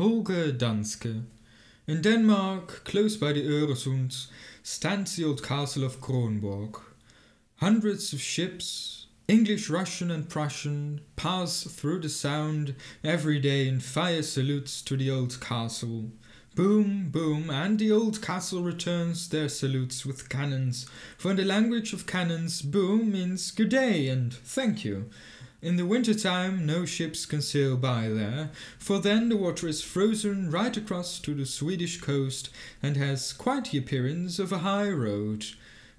Holger Danske. In Denmark, close by the Öresund, stands the old castle of Kronborg. Hundreds of ships, English, Russian, and Prussian, pass through the sound every day in fire salutes to the old castle. Boom, boom, and the old castle returns their salutes with cannons, for in the language of cannons, boom means good day and thank you. In the winter time, no ships can sail by there, for then the water is frozen right across to the Swedish coast and has quite the appearance of a high road.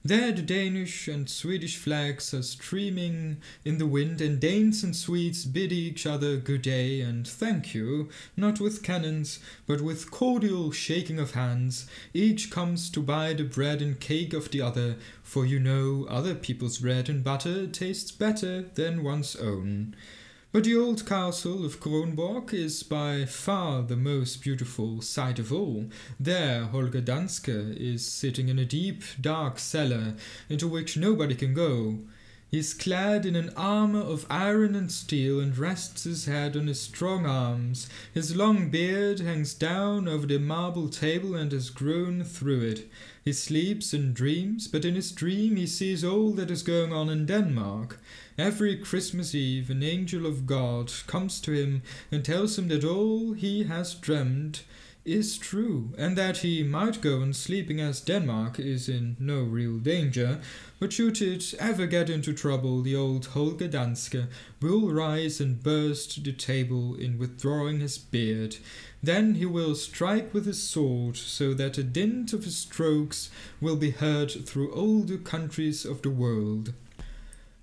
There the Danish and Swedish flags are streaming in the wind, and Danes and Swedes bid each other good day and thank you, not with cannons, but with cordial shaking of hands. Each comes to buy the bread and cake of the other, for you know other people's bread and butter tastes better than one's own. But the old castle of Kronborg is by far the most beautiful sight of all. There Holger Danske is sitting in a deep, dark cellar into which nobody can go. He is clad in an armor of iron and steel and rests his head on his strong arms. His long beard hangs down over the marble table and has grown through it. He sleeps and dreams, but in his dream he sees all that is going on in Denmark. Every Christmas Eve, an angel of God comes to him and tells him that all he has dreamed is true, and that he might go on sleeping as Denmark is in no real danger, but should it ever get into trouble, the old Holger Danske will rise and burst the table in withdrawing his beard. Then he will strike with his sword, so that a dint of his strokes will be heard through all the countries of the world.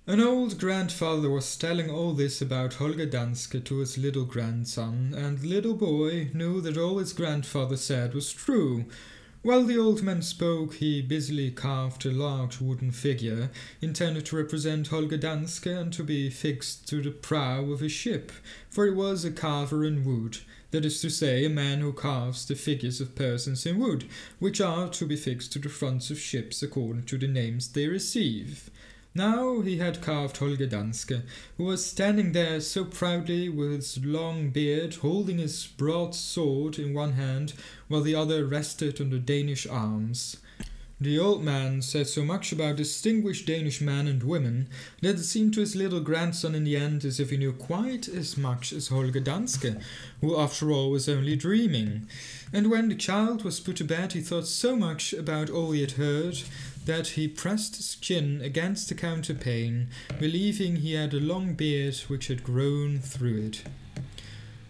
An old grandfather was telling all this about Holger Danske to his little grandson, and the little boy knew that all his grandfather said was true. While the old man spoke, he busily carved a large wooden figure, intended to represent Holger Danske and to be fixed to the prow of a ship, for he was a carver in wood, that is to say, a man who carves the figures of persons in wood, which are to be fixed to the fronts of ships according to the names they receive. Now he had carved Holger Danske, who was standing there so proudly with his long beard, holding his broad sword in one hand, while the other rested on the Danish arms. The old man said so much about distinguished Danish men and women that it seemed to his little grandson in the end as if he knew quite as much as Holger Danske, who after all was only dreaming. And when the child was put to bed, he thought so much about all he had heard that he pressed his chin against the counterpane, believing he had a long beard which had grown through it.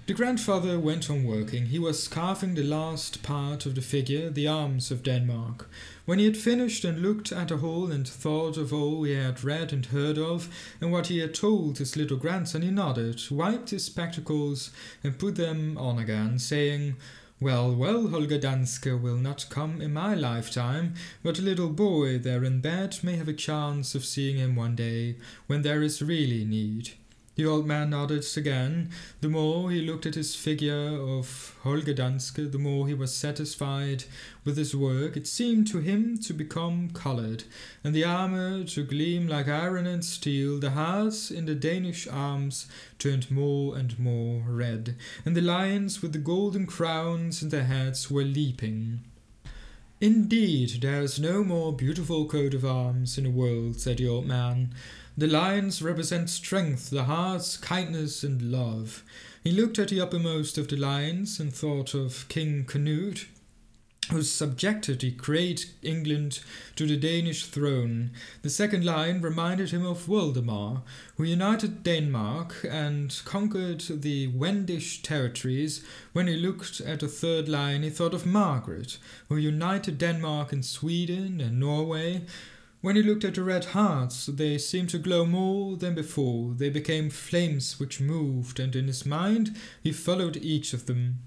The grandfather went on working. He was carving the last part of the figure, the arms of Denmark. When he had finished and looked at the whole and thought of all he had read and heard of, and what he had told his little grandson, he nodded, wiped his spectacles, and put them on again, saying, well, well, Holger Danske will not come in my lifetime, but a little boy there in bed may have a chance of seeing him one day, when there is really need. The old man nodded again. The more he looked at his figure of Holger Danske, the more he was satisfied with his work. It seemed to him to become colored, and the armor to gleam like iron and steel. The hearts in the Danish arms turned more and more red, and the lions with the golden crowns in their heads were leaping. Indeed, there is no more beautiful coat of arms in the world, said the old man. The lions represent strength, the hearts, kindness, and love. He looked at the uppermost of the lions and thought of King Canute, who subjected the great England to the Danish throne. The second lion reminded him of Waldemar, who united Denmark and conquered the Wendish territories. When he looked at the third lion, he thought of Margaret, who united Denmark and Sweden and Norway. When he looked at the red hearts, they seemed to glow more than before. They became flames which moved, and in his mind he followed each of them.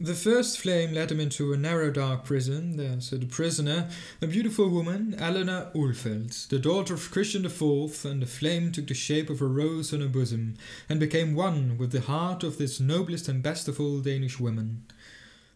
The first flame led him into a narrow dark prison. There sat a prisoner, a beautiful woman, Eleanor Ulfeld, the daughter of Christian IV, and the flame took the shape of a rose on her bosom, and became one with the heart of this noblest and best of all Danish women.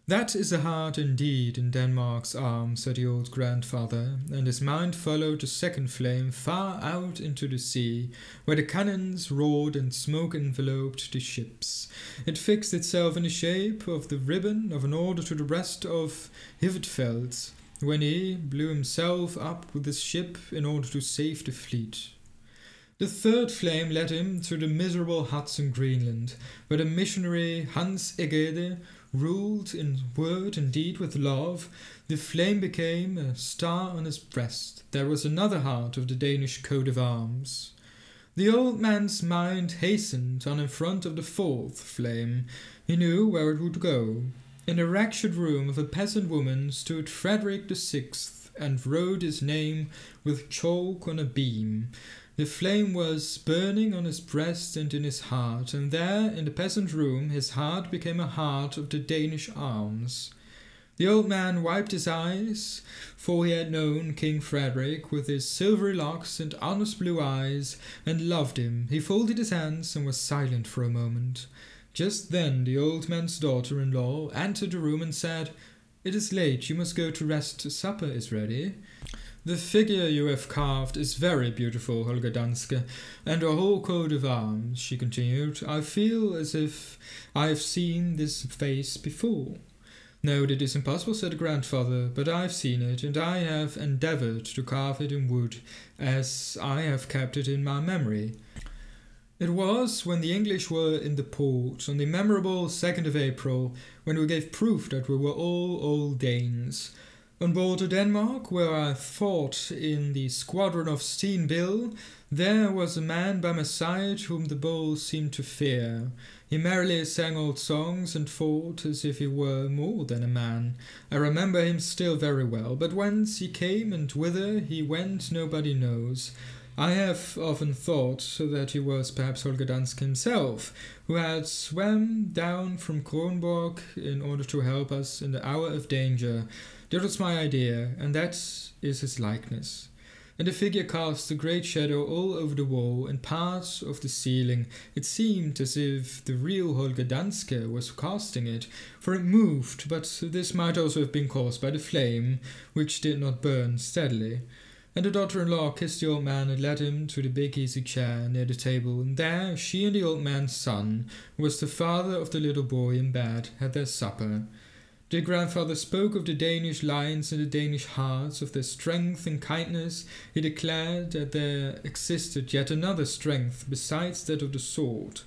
That is a heart indeed in Denmark's arms, said the old grandfather, and his mind followed the second flame far out into the sea, where the cannons roared and smoke enveloped the ships. It fixed itself in the shape of the ribbon of an order to the rest of Hvitfeldt, when he blew himself up with his ship in order to save the fleet. The third flame led him to the miserable huts in Greenland, where the missionary Hans Egede ruled in word and deed with love. The flame became a star on his breast. There was another heart of the Danish coat of arms. The old man's mind hastened on in front of the fourth flame. He knew where it would go. In the wretched room of a peasant woman stood Frederick the Sixth and wrote his name with chalk on a beam. The flame was burning on his breast and in his heart, and there, in the peasant room, his heart became a heart of the Danish arms. The old man wiped his eyes, for he had known King Frederick with his silvery locks and honest blue eyes, and loved him. He folded his hands and was silent for a moment. Just then the old man's daughter in law entered the room and said, It is late, you must go to rest, supper is ready. The figure you have carved is very beautiful, Holger Danske, and your whole coat of arms, she continued. I feel as if I have seen this face before. No, that is impossible, said the grandfather, but I have seen it, and I have endeavoured to carve it in wood, as I have kept it in my memory. It was when the English were in the port on the memorable 2nd of April, when we gave proof that we were all old Danes. On board the Denmark, where I fought in the squadron of Steen Bille, there was a man by my side whom the bulls seemed to fear. He merrily sang old songs and fought as if he were more than a man. I remember him still very well, but whence he came and whither he went nobody knows. I have often thought that he was perhaps Holger Danske himself, who had swam down from Kronborg in order to help us in the hour of danger. That was my idea, and that is his likeness. And the figure cast a great shadow all over the wall and parts of the ceiling. It seemed as if the real Holger Danske was casting it, for it moved, but this might also have been caused by the flame, which did not burn steadily. And the daughter in law kissed the old man and led him to the big easy chair near the table, and there she and the old man's son, who was the father of the little boy in bed, had their supper. The grandfather spoke of the Danish lions and the Danish hearts, of their strength and kindness. He declared that there existed yet another strength besides that of the sword.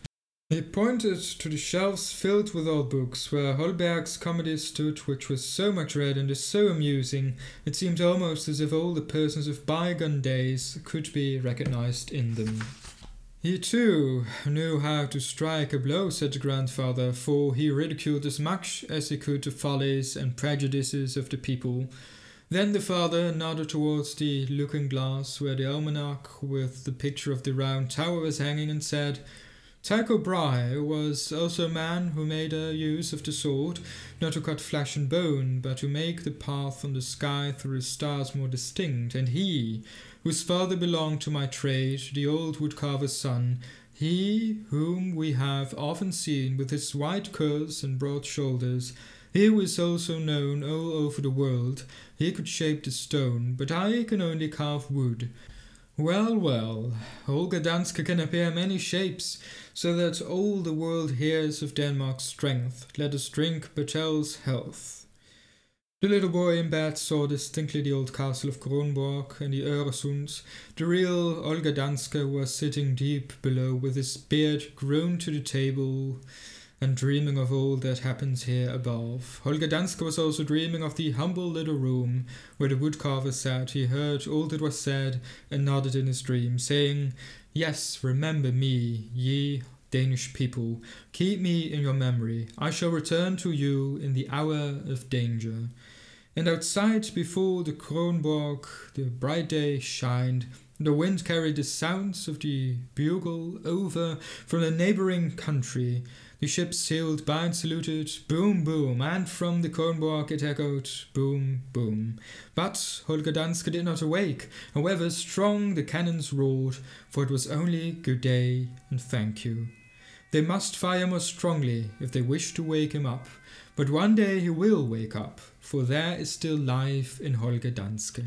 He pointed to the shelves filled with old books, where Holberg's comedy stood, which was so much read and is so amusing, it seemed almost as if all the persons of bygone days could be recognized in them. He too knew how to strike a blow, said the grandfather, for he ridiculed as much as he could the follies and prejudices of the people. Then the father nodded towards the looking glass where the almanac with the picture of the round tower was hanging and said, Tycho Brahe was also a man who made a use of the sword, not to cut flesh and bone, but to make the path on the sky through the stars more distinct, and he whose father belonged to my trade, the old woodcarver's son, he whom we have often seen with his white curls and broad shoulders, he was also known all over the world, he could shape the stone, but I can only carve wood. Well, well, Holger Danske can appear many shapes, so that all the world hears of Denmark's strength. Let us drink Bertel's health. The little boy in bed saw distinctly the old castle of Kronborg and the Öresund. The real Holger Danske was sitting deep below with his beard grown to the table and dreaming of all that happens here above. Holger Danske was also dreaming of the humble little room where the woodcarver sat. He heard all that was said and nodded in his dream, saying, Yes, remember me, ye Danish people. Keep me in your memory. I shall return to you in the hour of danger. And outside, before the Kronborg, the bright day shined. The wind carried the sounds of the bugle over from the neighboring country. The ships sailed by saluted, boom, boom, and from the Kronborg it echoed, boom, boom. But Holger Danske did not awake, however strong the cannons roared, for it was only good day and thank you. They must fire more strongly if they wish to wake him up, But one day he will wake up, for there is still life in Holger Danske.